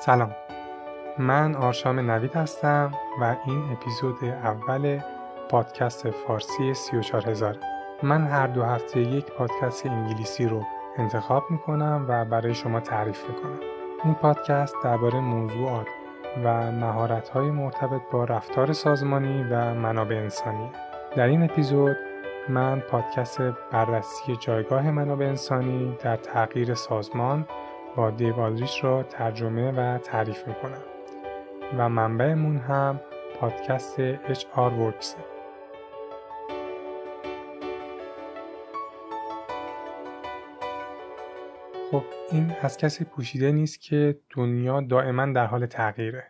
سلام. من آرشام نوید هستم و این اپیزود اول پادکست فارسی 34000 من هر دو هفته یک پادکست انگلیسی رو انتخاب می‌کنم و برای شما تعریف می‌کنم. این پادکست درباره موضوعات و مهارت‌های مرتبط با رفتار سازمانی و منابع انسانی. در این اپیزود من پادکست بررسی جایگاه منابع انسانی در تغییر سازمان با دیوالریش را ترجمه و تعریف می‌کنم و منبعمون هم پادکست HR Works خب این از کسی پوشیده نیست که دنیا دائما در حال تغییره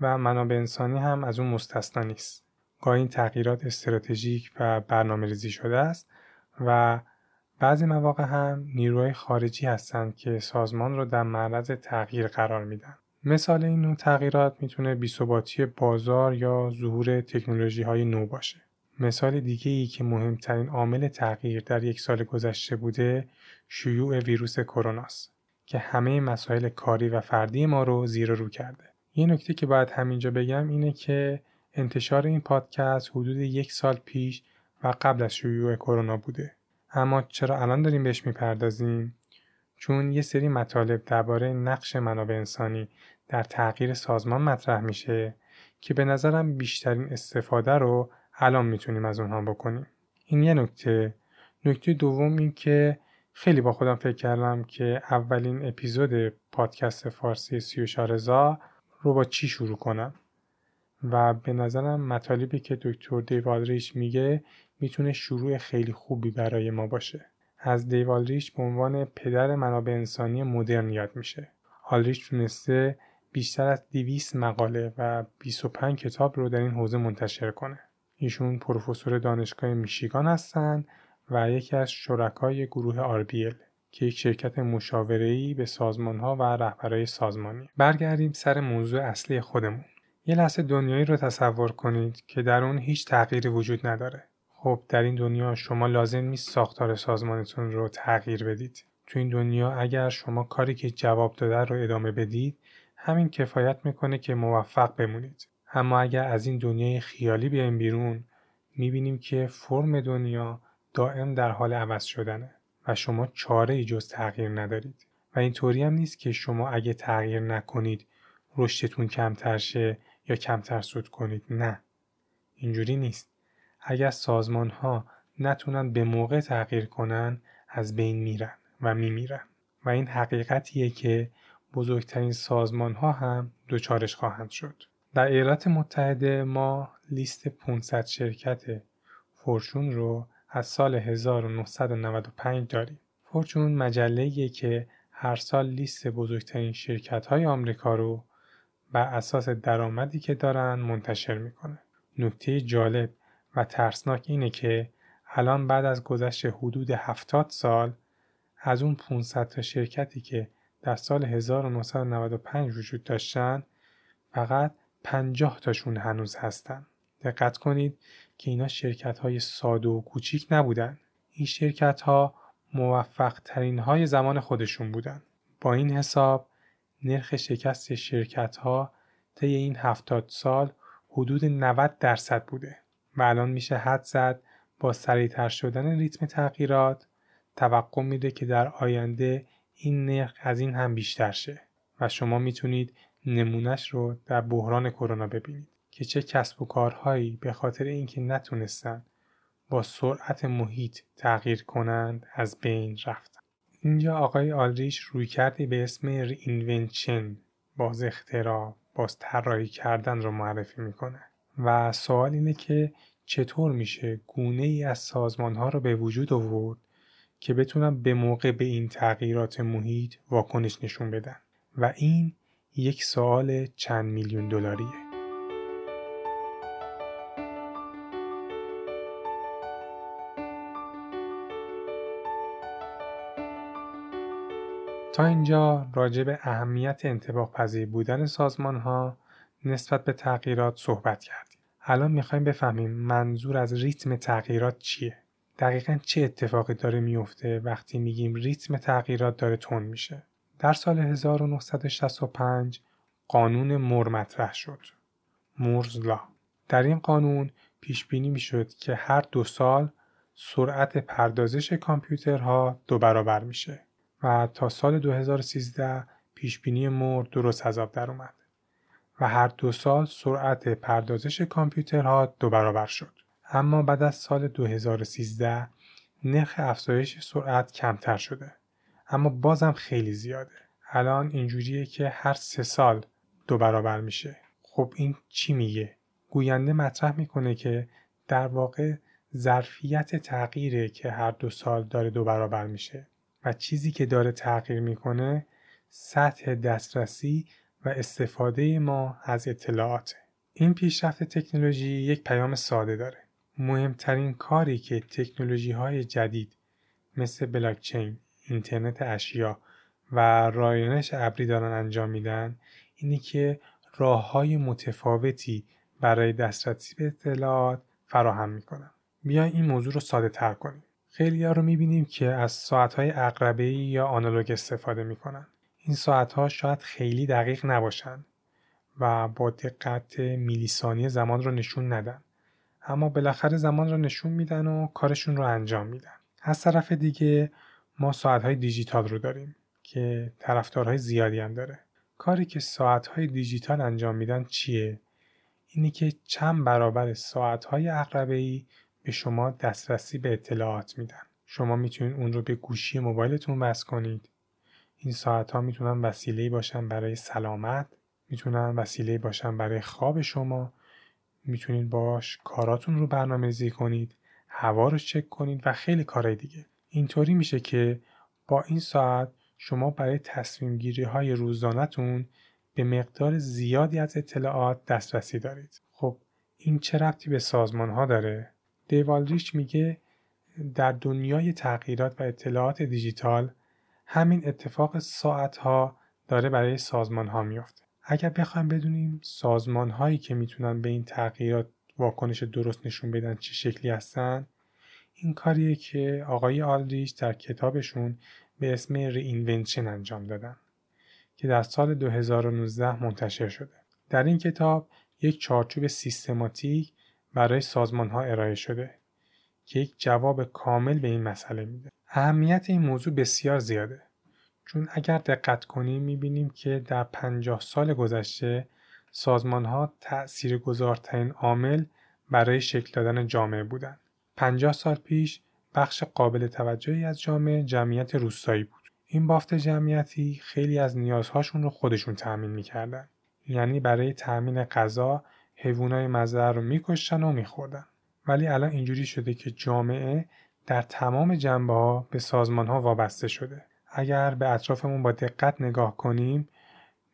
و منابع انسانی هم از اون مستثنا نیست. گاهی این تغییرات استراتژیک و برنامه ریزی شده است و بعضی مواقع هم نیروهای خارجی هستند که سازمان رو در معرض تغییر قرار میدن. مثال این نوع تغییرات می‌تونه بیثباتی بازار یا ظهور تکنولوژی های نو باشه. مثال دیگه ای که مهمترین عامل تغییر در یک سال گذشته بوده شیوع ویروس کرونا است که همه مسائل کاری و فردی ما رو زیر رو کرده. یه نکته که باید همینجا بگم اینه که انتشار این پادکست حدود یک سال پیش و قبل از شیوع کرونا بوده. اما چرا الان داریم بهش می‌پردازیم؟ چون یه سری مطالب درباره نقش منابع انسانی در تغییر سازمان مطرح میشه که به نظرم بیشترین استفاده رو الان می‌تونیم از اونها بکنیم. این یه نکته. نکته دوم این که خیلی با خودم فکر کردم که اولین اپیزود پادکست فارسی سی و رو با چی شروع کنم و به نظرم مطالبی که دکتر دیوالریش میگه می‌تونه شروع خیلی خوبی برای ما باشه از دیوالریش به عنوان پدر منابع انسانی مدرن یاد میشه آلریش تونسته بیشتر از 200 مقاله و 25 کتاب رو در این حوزه منتشر کنه ایشون پروفسور دانشگاه میشیگان هستند و یکی از شرکای گروه RBL که یک شرکت مشاوره‌ای به سازمانها و رهبرای سازمانی. برگردیم سر موضوع اصلی خودمون. یه لحظه دنیایی رو تصور کنید که در اون هیچ تغییری وجود نداره. خب در این دنیا شما لازم نیست ساختار سازمانتون رو تغییر بدید. تو این دنیا اگر شما کاری که جواب داده رو ادامه بدید همین کفایت می‌کنه که موفق بمونید. اما اگر از این دنیای خیالی بیایم بیرون می‌بینیم که فرم دنیا دائم در حال عوض شدنه و شما چاره ای جز تغییر ندارید و اینطوری هم نیست که شما اگه تغییر نکنید رشدتون کمتر شه یا کمتر سود کنید نه اینجوری نیست اگر سازمان ها نتونن به موقع تغییر کنن از بین میرن و میمیرن و این حقیقتیه که بزرگترین سازمان ها هم دوچارش خواهند شد در ایالات متحده ما لیست 500 شرکت فورچون رو از سال 1995 داریم. فورچون مجله که هر سال لیست بزرگترین شرکت های آمریکا رو بر اساس درآمدی که دارن منتشر می‌کنه. نکته جالب و ترسناک اینه که الان بعد از گذشت حدود 70 سال از اون 500 تا شرکتی که در سال 1995 وجود داشتن فقط 50 تاشون هنوز هستن. دقت کنید که اینا شرکت های ساده و کوچیک نبودن. این شرکت ها موفق ترین های زمان خودشون بودن. با این حساب نرخ شکست شرکت ها طی این هفتاد سال حدود 90 درصد بوده و الان میشه حد زد با سریعتر شدن ریتم تغییرات توقع میده که در آینده این نرخ از این هم بیشتر شه و شما می‌تونید نمونهش رو در بحران کرونا ببینید. که چه کسب و کارهایی به خاطر اینکه نتونستن با سرعت محیط تغییر کنند از بین رفتن. اینجا آقای آلریش رویکردی به اسم reinvention باز اختراع باز طراحی کردن رو معرفی می‌کنه و سوال اینه که چطور میشه گونه ای از سازمان ها رو به وجود آورد که بتونن به موقع به این تغییرات محیط واکنش نشون بدن و این یک سوال چند میلیون دلاریه تا اینجا راجع به اهمیت انتباه پذیر بودن سازمان ها نسبت به تغییرات صحبت کردیم. الان می‌خوایم بفهمیم منظور از ریتم تغییرات چیه؟ دقیقا چه اتفاقی داره میفته وقتی میگیم ریتم تغییرات داره تون میشه؟ در سال 1965 قانون مور مطرح شد. مورز لا. در این قانون پیش بینی می شد که هر دو سال سرعت پردازش کامپیوترها دو برابر میشه و تا سال 2013 پیش بینی مور درست حساب در اومد و هر دو سال سرعت پردازش کامپیوترها دو برابر شد. اما بعد از سال 2013 نرخ افزایش سرعت کمتر شده. اما بازم خیلی زیاده. الان اینجوریه که هر سه سال دو برابر میشه. خب این چی میگه؟ گوینده مطرح می‌کنه که در واقع ظرفیت تغییره که هر دو سال داره دو برابر میشه و چیزی که داره تغییر می‌کنه سطح دسترسی و استفاده ما از اطلاعات این پیشرفت تکنولوژی یک پیام ساده داره مهمترین کاری که تکنولوژی های جدید مثل بلاکچین، اینترنت اشیا و رایانش ابری دارن انجام میدن اینی که راه های متفاوتی برای دسترسی به اطلاعات فراهم می‌کنن. بیاین این موضوع رو ساده تر کنیم. خیلی ها رو می‌بینیم که از ساعت های یا آنالوگ استفاده می‌کنن. این ساعت ها شاید خیلی دقیق نباشن و با دقت میلیسانی زمان رو نشون ندن. اما بالاخره زمان رو نشون میدن و کارشون رو انجام میدن. از طرف دیگه ما ساعت های دیجیتال رو داریم که طرفدارهای زیادی هم داره. کاری که ساعت های دیجیتال انجام میدن چیه؟ اینی که چند برابر ساعت های اقربه ای به شما دسترسی به اطلاعات میدن. شما می‌تونید اون رو به گوشی موبایلتون وصل کنید. این ساعت ها می‌تونن وسیله باشن برای سلامت، می‌تونن وسیله باشن برای خواب شما، می‌تونید باش کاراتون رو برنامه‌ریزی کنید، هوا رو چک کنید و خیلی کارهای دیگه. اینطوری میشه که با این ساعت شما برای تصمیم گیری های روزانهتون به مقدار زیادی از اطلاعات دسترسی دارید. خب این چه ربطی به سازمان ها داره؟ دیوالریچ میگه در دنیای تغییرات و اطلاعات دیجیتال همین اتفاق ساعت ها داره برای سازمان ها میافته. اگر بخوایم بدونیم سازمان هایی که می‌تونن به این تغییرات واکنش درست نشون بدن چه شکلی هستن این کاریه که آقای آلریش در کتابشون به اسم Reinvention انجام دادن که در سال 2019 منتشر شده. در این کتاب یک چارچوب سیستماتیک برای سازمان ها ارائه شده که یک جواب کامل به این مسئله میده. اهمیت این موضوع بسیار زیاده. چون اگر دقت کنیم می‌بینیم که در 50 سال گذشته سازمان ها تأثیر گذارترین عامل برای شکل دادن جامعه بودند. 50 سال پیش بخش قابل توجهی از جامعه جمعیت روستایی بود. این بافت جمعیتی خیلی از نیازهاشون رو خودشون تأمین می‌کردن. یعنی برای تأمین غذا حیوانای مزرعه رو میکشتن و میخوردن. ولی الان اینجوری شده که جامعه در تمام جنبه ها به سازمان ها وابسته شده. اگر به اطرافمون با دقت نگاه کنیم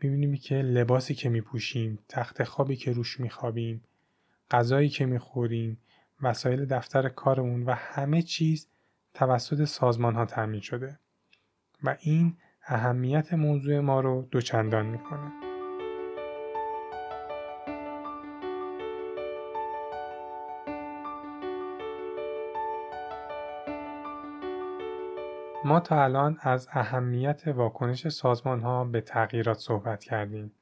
می‌بینیم که لباسی که میپوشیم، تخت خوابی که روش میخوابیم، غذایی که می‌خوریم، وسایل دفتر کارمون و همه چیز توسط سازمان ها تأمین شده و این اهمیت موضوع ما رو دوچندان می‌کنه. ما تا الان از اهمیت واکنش سازمان ها به تغییرات صحبت کردیم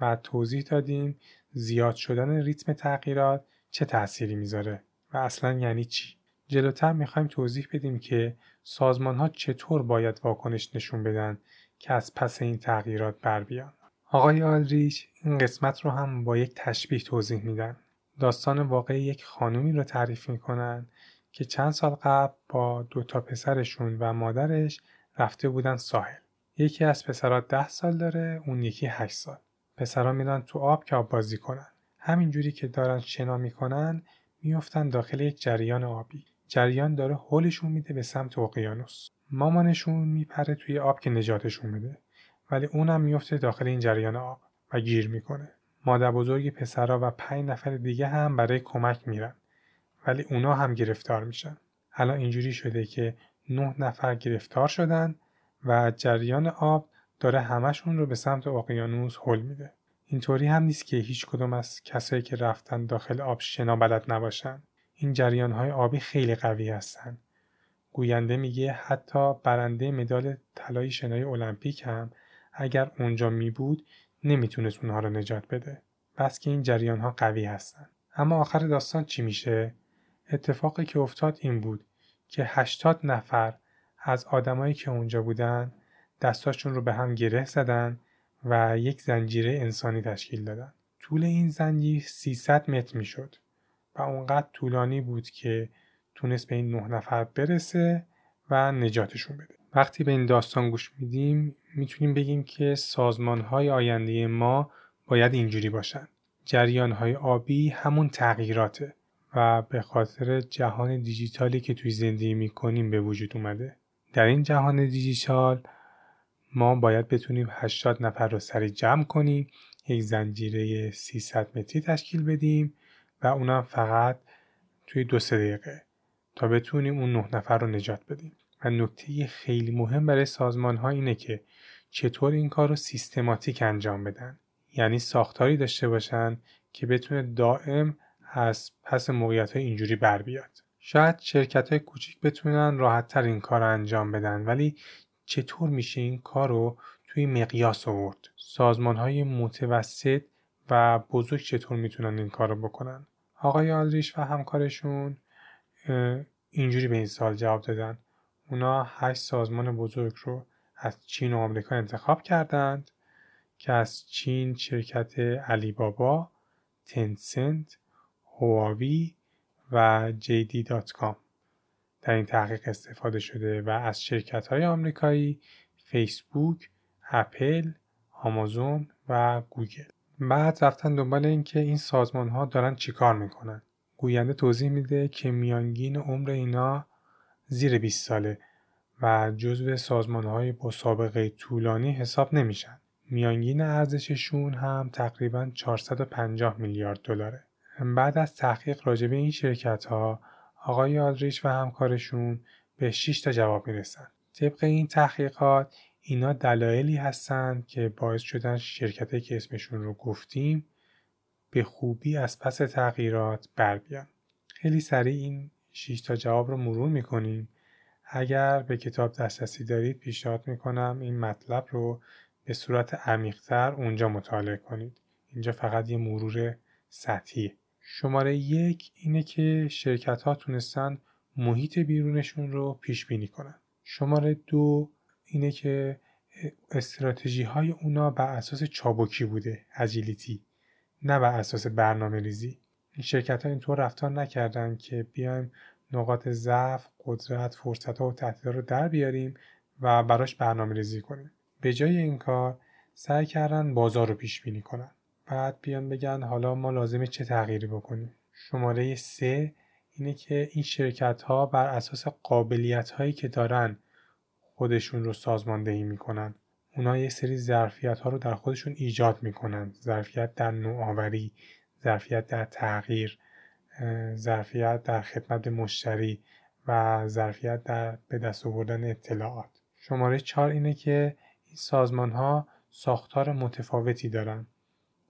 و توضیح دادیم زیاد شدن ریتم تغییرات چه تأثیری می‌ذاره و اصلا یعنی چی. جلوتر می‌خوایم توضیح بدیم که سازمان ها چطور باید واکنش نشون بدن که از پس این تغییرات بر بیان. آقای آلریچ این قسمت رو هم با یک تشبیه توضیح میدن. داستان واقعی یک خانومی رو تعریف می‌کنن که چند سال قبل با دو تا پسرشون و مادرش رفته بودن ساحل. یکی از پسرها ده سال داره اون یکی هشت سال. پسرها میرن تو آب که آب بازی کنن. همینجوری که دارن شنا می‌کنن میفتن داخل یک جریان آبی. جریان داره هولشون میده به سمت اقیانوس. مامانشون میپره توی آب که نجاتشون بده. ولی اونم میفته داخل این جریان آب و گیر می‌کنه. مادر بزرگ پسرا و پنج نفر دیگه هم برای کمک میرن. ولی اونا هم گرفتار میشن الان اینجوری شده که نه نفر گرفتار شدن و جریان آب داره همشون رو به سمت اقیانوس هل میده اینطوری هم نیست که هیچ کدوم از کسایی که رفتن داخل آب شنا بلد نباشن. این جریان های آبی خیلی قوی هستن. گوینده میگه حتی برنده مدال طلای شنای المپیک هم اگر اونجا می بود نمی‌تونست اونها رو نجات بده. بس که این جریان ها قوی هستن. اما آخر داستان چی میشه؟ اتفاقی که افتاد این بود که 80 نفر از آدمایی که اونجا بودن دستاشون رو به هم گره زدن و یک زنجیره انسانی تشکیل دادن. طول این زنجیر 300 متر می‌شد و اونقدر طولانی بود که تونست به این نه نفر برسه و نجاتشون بده. وقتی به این داستان گوش میدیم می‌تونیم بگیم که سازمان های آینده ما باید اینجوری باشن. جریان های آبی همون تغییراته و به خاطر جهان دیجیتالی که توی زندگی می‌کنیم به وجود اومده. در این جهان دیجیتال ما باید بتونیم 80 نفر رو سریع جمع کنیم یک زنجیره 300 متری تشکیل بدیم و اونم فقط توی دو سه دقیقه تا بتونیم اون نه نفر رو نجات بدیم و نکته خیلی مهم برای سازمان ها اینه که چطور این کار رو سیستماتیک انجام بدن یعنی ساختاری داشته باشن که بتونه دائم از پس موقعیت های اینجوری بر بیاد. شاید شرکت های کوچیک بتونن راحت تر این کار رو انجام بدن ولی چطور میشه این کار رو توی مقیاس آورد؟ سازمان های متوسط و بزرگ چطور می‌تونن این کار رو بکنن؟ آقای آلریش و همکارشون اینجوری به این سال جواب دادن. اونا هشت سازمان بزرگ رو از چین و آمریکا انتخاب کردند که از چین شرکت علی بابا، Tencent، هواوی و کام در این تحقیق استفاده شده و از شرکت های آمریکایی فیسبوک، اپل، آمازون و گوگل. بعد رفتن دنبال اینکه این سازمان ها دارن چیکار می‌کنن. گوینده توضیح میده که میانگین عمر اینا زیر 20 ساله و جزو سازمان های با سابقه طولانی حساب نمیشن. میانگین ارزششون هم تقریبا 450 میلیارد دلاره. بعد از تحقیق راجع به این شرکت ها آقای آلریش و همکارشون به 6 تا جواب می‌رسن. طبق این تحقیقات اینا دلایلی هستند که باعث شدن شرکتی که اسمشون رو گفتیم به خوبی از پس تغییرات بر بیان. خیلی سریع این 6 تا جواب رو مرور می‌کنیم. اگر به کتاب دسترسی دارید پیشنهاد می‌کنم این مطلب رو به صورت عمیقتر اونجا مطالعه کنید. اینجا فقط یه مرور سطحیه. شماره یک اینه که شرکت ها تونستن محیط بیرونشون رو پیش بینی کنن. شماره دو اینه که استراتژی های اونا بر اساس چابکی بوده اجیلیتی نه بر اساس برنامه ریزی این شرکت ها اینطور رفتار نکردن که بیایم نقاط ضعف قدرت فرصت ها و تهدیدها رو در بیاریم و براش برنامه ریزی کنیم. به جای این کار سعی کردن بازار رو پیش بینی کنن. بعد بیان بگن حالا ما لازمه چه تغییری بکنیم. شماره سه اینه که این شرکت ها بر اساس قابلیت هایی که دارن خودشون رو سازماندهی می‌کنن. اونا یه سری ظرفیت ها رو در خودشون ایجاد می‌کنن. ظرفیت در نوآوری ظرفیت در تغییر ظرفیت در خدمت مشتری و ظرفیت در به دست آوردن اطلاعات. شماره چهار اینه که این سازمان ها ساختار متفاوتی دارن.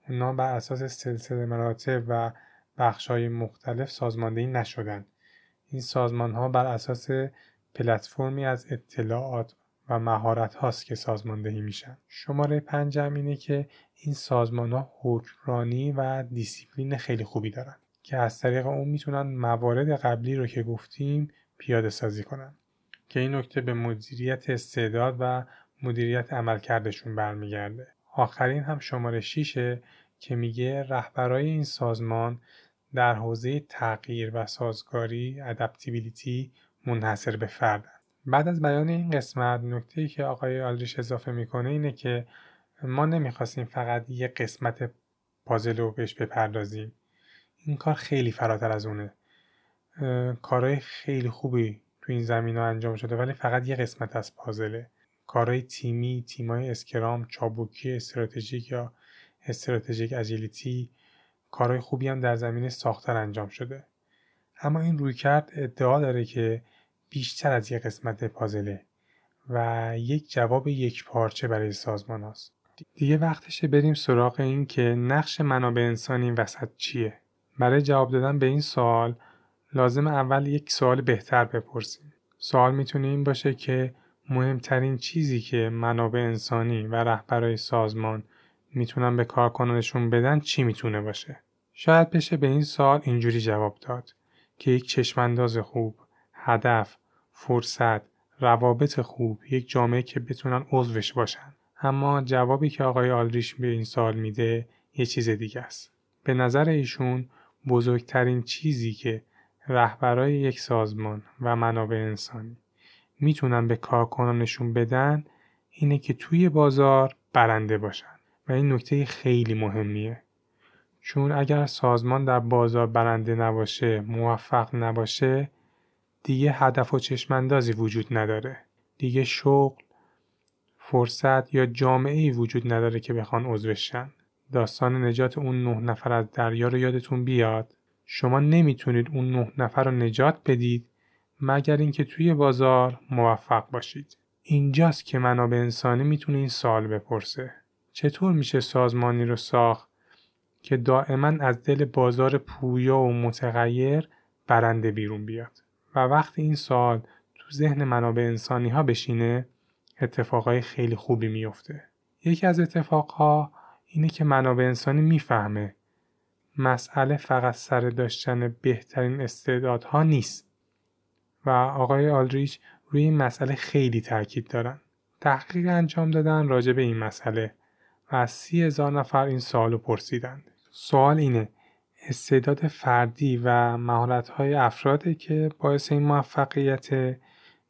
اونا بر اساس سلسله مراتب و بخش های مختلف سازماندهی نشدن این سازمان ها بر اساس پلتفرمی از اطلاعات و مهارت هاست که سازماندهی میشن. شماره پنجم اینه که این سازمان ها حکمرانی و دیسیپلین خیلی خوبی دارن که از طریق اون می‌تونن موارد قبلی رو که گفتیم پیاده سازی کنن که این نکته به مدیریت استعداد و مدیریت عملکردشون برمیگرده. آخرین هم شماره 6 که میگه رهبرای این سازمان در حوزه تغییر و سازگاری ادپتیبیلیتی منحصر به فرد بعد از بیان این قسمت نکته که آقای آلریش اضافه می‌کنه اینه که ما نمی‌خواستیم فقط یه قسمت پازل رو بهش بپردازیم. این کار خیلی فراتر از اونه. کارهای خیلی خوبی تو این زمین ها انجام شده ولی فقط یه قسمت از پازله. کارهای تیمی تیمای اسکرام چابوکی استراتژیک یا استراتژیک اجیلیتی کارهای خوبی هم در زمین ساختار انجام شده اما این رویکرد ادعا داره که بیشتر از یک قسمت پازله و یک جواب یک پارچه برای سازمان هاست. دیگه وقتشه بریم سراغ این که نقش منابع انسانی وسط چیه؟ برای جواب دادن به این سوال لازم اول یک سوال بهتر بپرسیم. سوال می‌تونه این باشه که مهمترین چیزی که منابع انسانی و رهبرای سازمان می‌تونن به کارکنانشون بدن چی می‌تونه باشه؟ شاید بشه به این سوال اینجوری جواب داد که یک چشمانداز خوب، هدف، فرصت، روابط خوب، یک جامعه که بتونن عضوش باشن. اما جوابی که آقای آلریش به این سوال میده یه چیز دیگه است. به نظر ایشون بزرگترین چیزی که رهبرای یک سازمان و منابع انسانی می‌تونن به کارکنانشون بدن اینه که توی بازار برنده باشن. و این نکته خیلی مهمیه. چون اگر سازمان در بازار برنده نباشه موفق نباشه دیگه هدف و چشماندازی وجود نداره. دیگه شغل فرصت یا جامعه ای وجود نداره که بخوان عضوشن داستان نجات اون نه نفر از دریا رو یادتون بیاد. شما نمی‌تونید اون نه نفر رو نجات بدید مگر اینکه توی بازار موفق باشید. اینجاست که منابع انسانی می‌تونه این سوال بپرسه. چطور میشه سازمانی رو ساخت که دائما از دل بازار پویا و متغیر برنده بیرون بیاد؟ و وقتی این سوال تو ذهن منابع انسانی ها بشینه اتفاقای خیلی خوبی میفته یکی از اتفاقها اینه که منابع انسانی می‌فهمه. مسئله فقط سر داشتن بهترین استعدادها نیست. و آقای آلریچ روی این مسئله خیلی تاکید دارن. تحقیق انجام دادن راجع به این مسئله و از سی هزار نفر این سوال رو پرسیدند. سوال اینه استعداد فردی و مهارت های افراده که باعث این موفقیت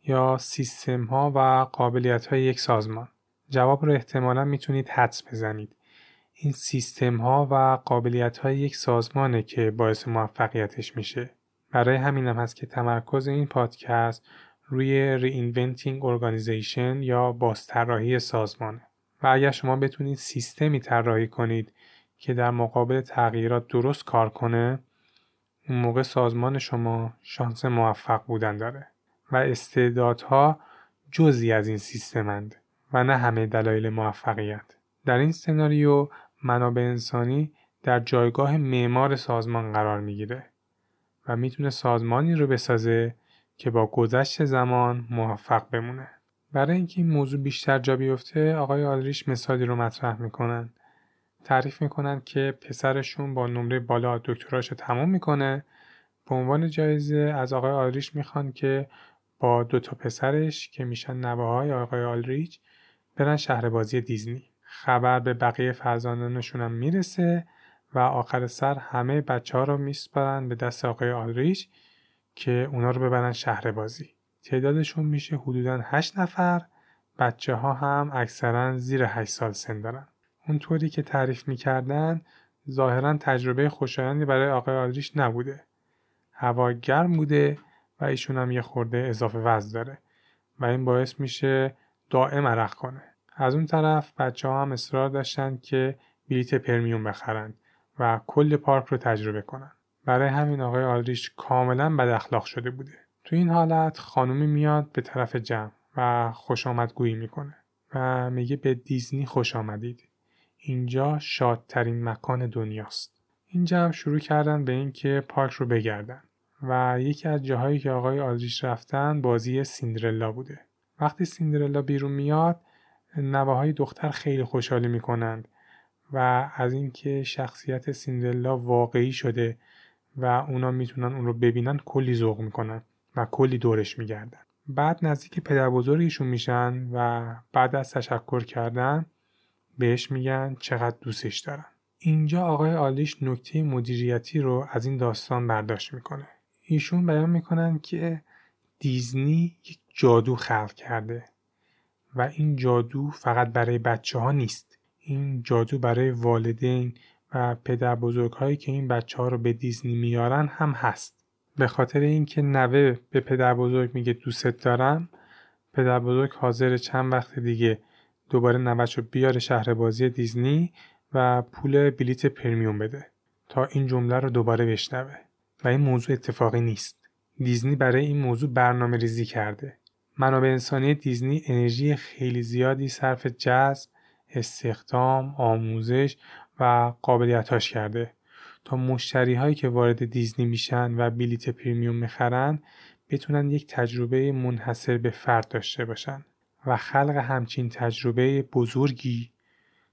یا سیستم ها و قابلیت های یک سازمان جواب رو احتمالا می‌تونید حدس بزنید این سیستم ها و قابلیت های یک سازمانه که باعث موفقیتش میشه برای همین هم هست که تمرکز این پادکست روی Reinventing Organization یا بازطراحی سازمانه. و اگر شما بتونید سیستمی طراحی کنید که در مقابل تغییرات درست کار کنه اون موقع سازمان شما شانس موفق بودن داره. و استعدادها جزی از این سیستمند و نه همه دلایل موفقیت. در این سناریو منابع انسانی در جایگاه معمار سازمان قرار می‌گیره. و می‌تونه سازمانی رو بسازه که با گذشت زمان موفق بمونه. برای اینکه این موضوع بیشتر جا بیفته آقای آلریش مثالی رو مطرح می‌کنن. تعریف می‌کنن که پسرشون با نمره بالا دکتراش تمام می‌کنه به عنوان جایزه از آقای آلریش می‌خوان که با دو تا پسرش که میشن نوه آقای آلریچ برن شهر بازی دیزنی خبر به بقیه فرزانانشون هم می‌رسه و آخر سر همه بچه ها رو میسپارن به دست آقای آلریش که اونا رو ببرن شهر بازی. تعدادشون میشه حدودا 8 نفر. بچه ها هم اکثرا زیر 8 سال سن دارن. اونطوری که تعریف می‌کردن ظاهرا تجربه خوشایندی برای آقای آلریش نبوده. هوا گرم بوده و ایشون هم یه خورده اضافه وزن داره و این باعث میشه دائم عرق کنه. از اون طرف بچه ها هم اصرار داشتن که بلیت پرمیوم بخرن. و کل پارک رو تجربه کنن. برای همین آقای آلریش کاملا بد اخلاق شده بوده. تو این حالت خانومی میاد به طرف جمع و خوش آمدگویی می‌کنه و میگه به دیزنی خوش آمدید. اینجا شادترین مکان دنیاست. این جمع شروع کردن به اینکه پارک رو بگردن و یکی از جاهایی که آقای آلریش رفتن بازی سیندرلا بوده. وقتی سیندرلا بیرون میاد های دختر خیلی خوشحالی می‌کنند و از اینکه شخصیت سیندرلا واقعی شده و اونا می‌تونن اون رو ببینن کلی ذوق می‌کنن و کلی دورش میگردن. بعد نزدیک پدر بزرگیشون میشن و بعد از تشکر کردن بهش میگن چقدر دوستش دارن. اینجا آقای آلیش نکته مدیریتی رو از این داستان برداشت می‌کنه. ایشون بیان می‌کنن که دیزنی یک جادو خلق کرده و این جادو فقط برای بچه ها نیست. این جادو برای والدین و پدر بزرگ هایی که این بچه ها رو به دیزنی میارن هم هست. به خاطر اینکه نوه به پدر بزرگ میگه دوستت دارم پدر بزرگ حاضر چند وقت دیگه دوباره نوهش رو بیاره شهر بازی دیزنی و پول بلیت پرمیوم بده تا این جمله رو دوباره بشنوه. و این موضوع اتفاقی نیست. دیزنی برای این موضوع برنامه ریزی کرده. منابع انسانی دیزنی انرژی خیلی زیادی صرف جذب، استخدام، آموزش و قابلیتاش کرده. تا مشتری هایی که وارد دیزنی میشن و بلیت پریمیوم می‌خرن بتونن یک تجربه منحصر به فرد داشته باشن. و خلق همچین تجربه بزرگی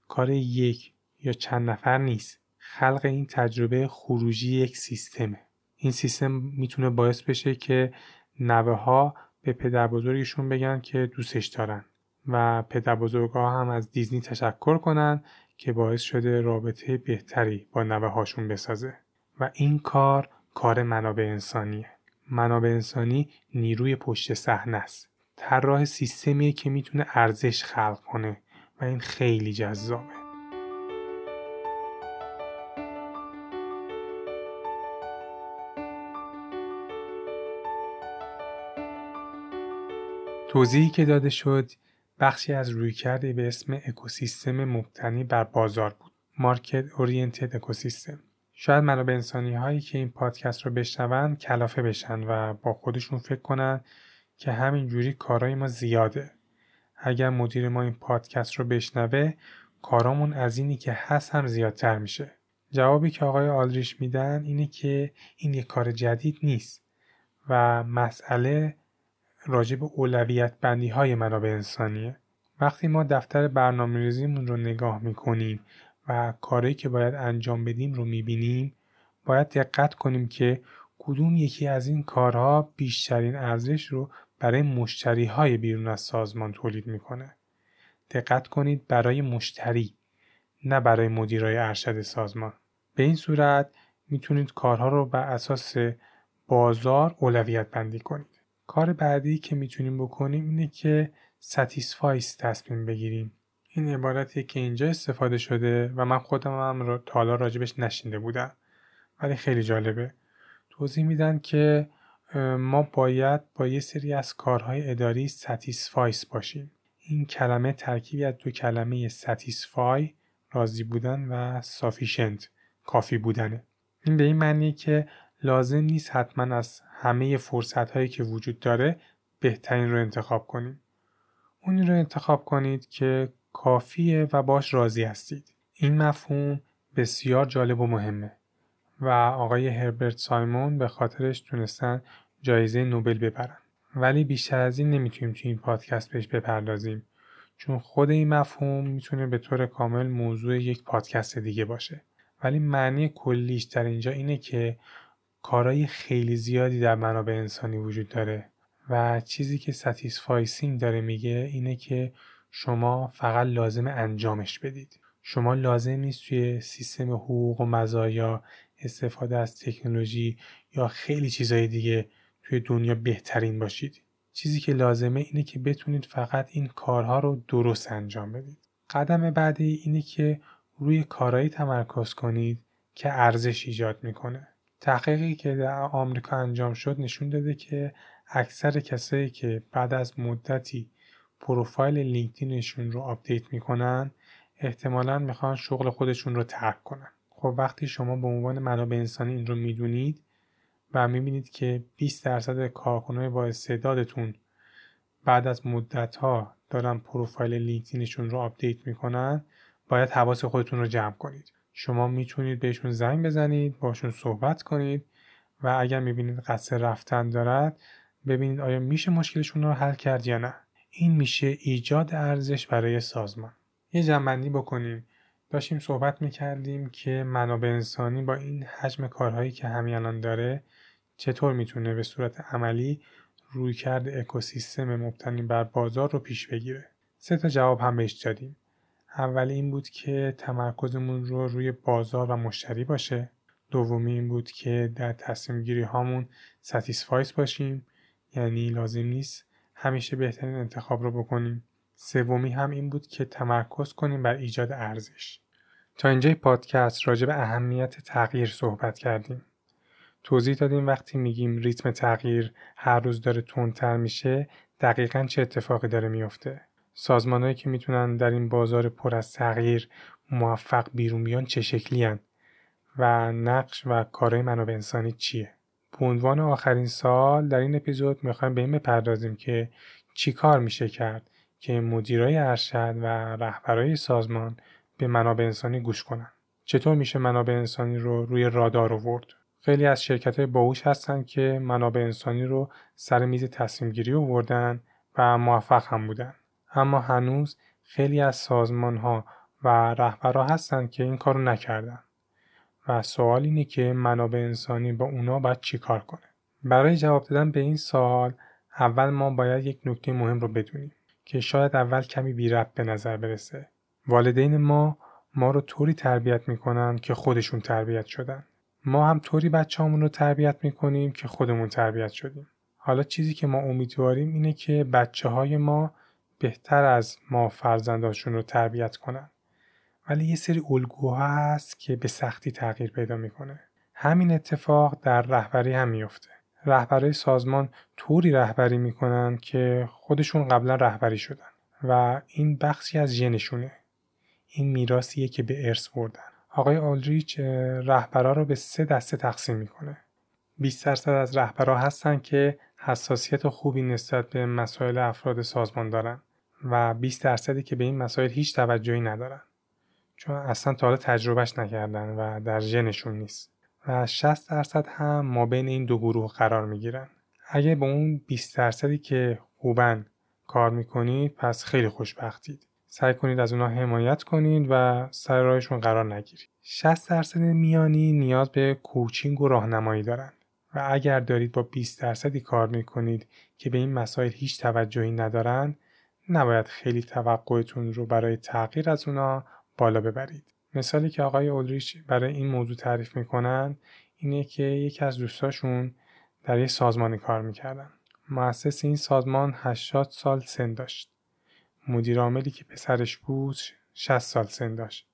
کار یک یا چند نفر نیست. خلق این تجربه خروجی یک سیستمه. این سیستم می‌تونه باعث بشه که نوه ها به پدر بزرگشون بگن که دوستش دارن. و پدر بزرگ ها هم از دیزنی تشکر کنن که باعث شده رابطه بهتری با نوه هاشون بسازه. و این کار کار منابع انسانیه. منابع انسانی نیروی پشت صحنه است. طراح سیستمیه که می‌تونه ارزش خلق کنه و این خیلی جذابه. توضیحی که داده شد بخشی از رویکردی به اسم اکوسیستم مبتنی بر بازار بود. مارکت اورینتد اکوسیستم. شاید منابع انسانی هایی که این پادکست رو بشنون کلافه بشن و با خودشون فکر کنن که همین جوری کارای ما زیاده. اگر مدیر ما این پادکست رو بشنوه کارامون از اینی که هست هم زیادتر میشه. جوابی که آقای آلریش میدن اینه که این یک کار جدید نیست و مسئله راجع به اولویت بندی های منابع انسانیه وقتی ما دفتر برنامه ریزیمون رو نگاه می‌کنیم و کاری که باید انجام بدیم رو می‌بینیم باید دقت کنیم که کدوم یکی از این کارها بیشترین ارزش رو برای مشتری های بیرون از سازمان تولید می‌کنه. دقت کنید برای مشتری نه برای مدیرای ارشد سازمان. به این صورت می‌تونید کارها رو بر اساس بازار اولویت بندی کنید. کار بعدی که می‌تونیم بکنیم اینه که satisfice تصمیم بگیریم. این عبارتی که اینجا استفاده شده و من خودم هم را تا حالا راجبش نشنیده بودم. ولی خیلی جالبه. توضیح میدن که ما باید با یه سری از کارهای اداری satisfice باشیم. این کلمه ترکیبی از دو کلمه satisfy راضی بودن و sufficient کافی بودنه. این به این معنی که لازم نیست حتما از همه فرصت هایی که وجود داره بهترین رو انتخاب کنیم. اونی رو انتخاب کنید که کافیه و باش راضی هستید. این مفهوم بسیار جالب و مهمه و آقای هربرت سایمون به خاطرش تونستن جایزه نوبل ببرن. ولی بیشتر از این نمی‌تونیم توی این پادکست بهش بپردازیم چون خود این مفهوم می‌تونه به طور کامل موضوع یک پادکست دیگه باشه. ولی معنی کلیش در اینجا اینه که کارهای خیلی زیادی در منابع انسانی وجود داره و چیزی که satisficing داره میگه اینه که شما فقط لازم انجامش بدید. شما لازم نیست توی سیستم حقوق و مزایا استفاده از تکنولوژی یا خیلی چیزهای دیگه توی دنیا بهترین باشید. چیزی که لازمه اینه که بتونید فقط این کارها رو درست انجام بدید. قدم بعدی اینه که روی کارهایی تمرکز کنید که ارزش ایجاد می‌کنه. تحقیقی که در آمریکا انجام شد نشون داده که اکثر کسایی که بعد از مدتی پروفایل لینکدینشون رو آپدیت می‌کنن احتمالا می‌خوان شغل خودشون رو ترک کنن. خب وقتی شما به عنوان منابع انسانی این رو می‌دونید و می‌بینید که 20 درصد کارکنای با استعدادتون بعد از مدت ها دارن پروفایل لینکدینشون رو آپدیت می‌کنن باید حواس خودتون رو جمع کنید. شما می‌تونید بهشون زنگ بزنید باشون صحبت کنید و اگر می‌بینید قصد رفتن دارد ببینید آیا میشه مشکلشون رو حل کرد یا نه. این میشه ایجاد ارزش برای سازمان. یه جنبندی بکنیم. داشتیم صحبت می‌کردیم که منابع انسانی با این حجم کارهایی که همین داره چطور می‌تونه به صورت عملی رویکرد اکوسیستم مبتنی بر بازار رو پیش بگیره. سه تا جواب هم بهش دادیم. اول این بود که تمرکزمون رو روی بازار و مشتری باشه. دومی این بود که در تصمیم گیری هامون satisfice باشیم یعنی لازم نیست همیشه بهترین انتخاب رو بکنیم. سومی هم این بود که تمرکز کنیم بر ایجاد ارزش. تا اینجای پادکست راجع به اهمیت تغییر صحبت کردیم. توضیح دادیم وقتی میگیم ریتم تغییر هر روز داره تندتر میشه دقیقا چه اتفاقی داره میفته سازمانهایی که می‌تونن در این بازار پر از تغییر موفق بیرون بیان چه شکلی هن؟ و نقش و کارهای منابع انسانی چیه به عنوان آخرین سال در این اپیزود می‌خوایم به این بپردازیم که چی کار میشه کرد که مدیرای ارشد و رهبرای سازمان به منابع انسانی گوش کنن چطور میشه منابع انسانی رو روی رادار آورد خیلی از شرکت های باهوش هستن که منابع انسانی رو سر میز تصمیم گیری آوردن و موفق هم بودن. اما هنوز خیلی از سازمان ها و رهبرها هستن که این کارو نکردن. و سوال اینه که منابع انسانی با اونا باید چی کار کنه. برای جواب دادن به این سوال اول ما باید یک نکته مهم رو بدونیم که شاید اول کمی بی رب به نظر برسه. والدین ما ما رو طوری تربیت می‌کنن که خودشون تربیت شدن. ما هم طوری بچه رو تربیت می‌کنیم که خودمون تربیت شدیم. حالا چیزی که ما امیدواریم اینه که بچه های ما بهتر از ما فرزنداشون رو تربیت کنن. ولی یه سری الگوها هست که به سختی تغییر پیدا می‌کنه. همین اتفاق در رهبری هم میفته. رهبرای سازمان طوری رهبری می‌کنن که خودشون قبلا رهبری شدن و این بخشی از ژنشونه. این میراثیه که به ارث بردن. آقای آلریچ رهبرا رو به سه دسته تقسیم می‌کنه. 20 درصد از رهبرا هستن که حساسیت خوبی نسبت به مسائل افراد سازمان دارن و 20 درصدی که به این مسائل هیچ توجهی ندارن. چون اصلا تا حالا تجربهش نکردن و در ژنشون نیست. و 60 درصد هم ما بین این دو گروه قرار می‌گیرن. اگه به اون 20 درصدی که خوبن کار می‌کنید پس خیلی خوشبختید. سعی کنید از اونها حمایت کنید و سر راهشون قرار نگیرید. 60 درصد میانی نیاز به کوچینگ و راهنمایی دارند و اگر دارید با 20 درصدی کار می‌کنید که به این مسائل هیچ توجهی ندارند نباید خیلی توقعتون رو برای تغییر از اونا بالا ببرید. مثالی که آقای اولریچ برای این موضوع تعریف می‌کنن اینه که یکی از دوستاشون در یه سازمانی کار می‌کردن. مؤسس این سازمان 80 سال سن داشت. مدیر عاملی که پسرش بود 60 سال سن داشت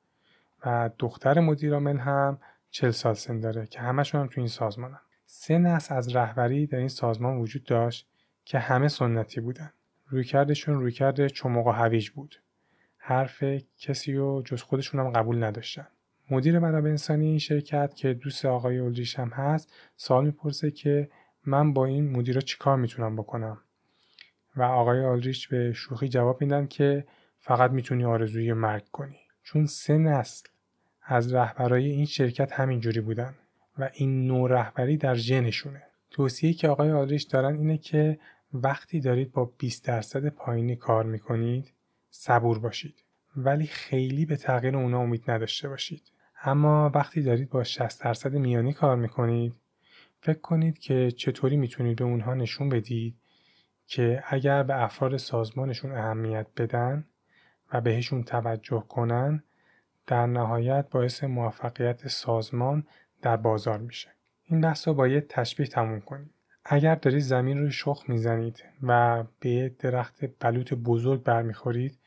و دختر مدیر عامل هم 40 سال سن داره که همشون هم تو این سازمانن. سه نسل از رهبری در این سازمان وجود داشت که همه سنتی بودن. رویکردشون رویکرد چماق و هویج بود. حرف کسی رو جز خودشون هم قبول نداشتن. مدیر منابع انسانی این شرکت که دوست آقای اولریش هم هست سوال می‌پرسه که من با این مدیر چیکار می‌تونم بکنم و آقای آلریچ به شوخی جواب میدن که فقط می‌تونی آرزوی مرگ کنی چون سه نسل از رهبرای این شرکت همینجوری بودن و این نوع رهبری در ژنشونه توصیه که آقای آلریچ دارن اینه که وقتی دارید با 20 درصد پایینی کار می‌کنید صبور باشید. ولی خیلی به تغییر اونا امید نداشته باشید. اما وقتی دارید با 60 درصد میانی کار می‌کنید فکر کنید که چطوری می‌تونید به اونها نشون بدید که اگر به افراد سازمانشون اهمیت بدن و بهشون توجه کنن در نهایت باعث موفقیت سازمان در بازار میشه. این بحث رو با یه تشبیه تموم کنید. اگر دارید زمین رو شخ می‌زنید و به درخت بلوط بزرگ برمیخورید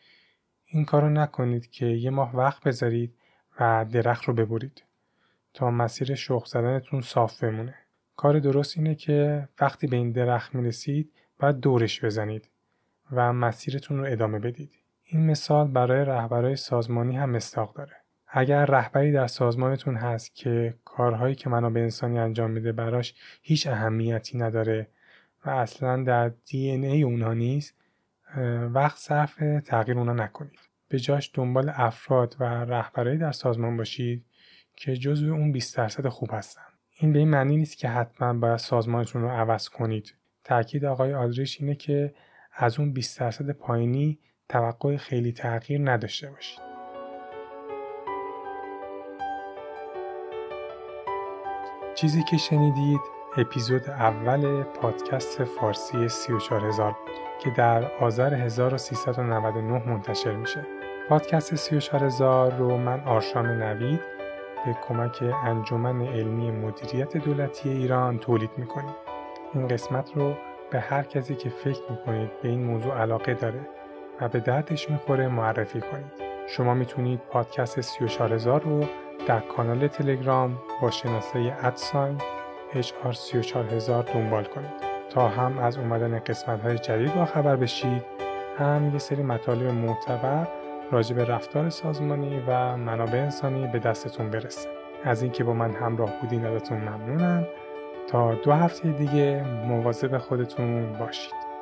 این کارو نکنید که یه ماه وقت بذارید و درخت رو ببرید تا مسیر شخ زدنتون صاف بمونه. کار درست اینه که وقتی به این درخت می‌رسید باید دورش بزنید و مسیرتون رو ادامه بدید. این مثال برای رهبرای سازمانی هم مستاق داره. اگر رهبری در سازمانتون هست که کارهایی که منابع انسانی انجام میده براش هیچ اهمیتی نداره و اصلا در دی ای اونها نیست وقت صرف تغییر اونا نکنید. به جاش دنبال افراد و رهبرایی در سازمان باشید که جزو اون 20 درصد خوب هستن. این به این معنی نیست که حتما باید سازمانتون رو عوض کنید. تاکید آقای آلریش اینه که از اون 20 درصد پایینی توقع خیلی تغییر نداشته باشید. چیزی که شنیدید اپیزود اول پادکست فارسی 34000 بود که در آذر 1399 منتشر میشه. پادکست 34000 رو من آرشام نوید به کمک انجمن علمی مدیریت دولتی ایران تولید می‌کنیم. این قسمت رو به هر کسی که فکر می‌کنید به این موضوع علاقه داره و به دردش می‌خوره معرفی کنید. شما می‌تونید پادکست 34000 رو در کانال تلگرام با شناسه ادساین HR34000 دنبال کنید. تا هم از اومدن قسمت های جدید با خبر بشید هم یه سری مطالب معتبر راجع به رفتار سازمانی و منابع انسانی به دستتون برسه. از اینکه با من همراه بودین ازتون ممنونم. تا دو هفته دیگه مواظب خودتون باشید.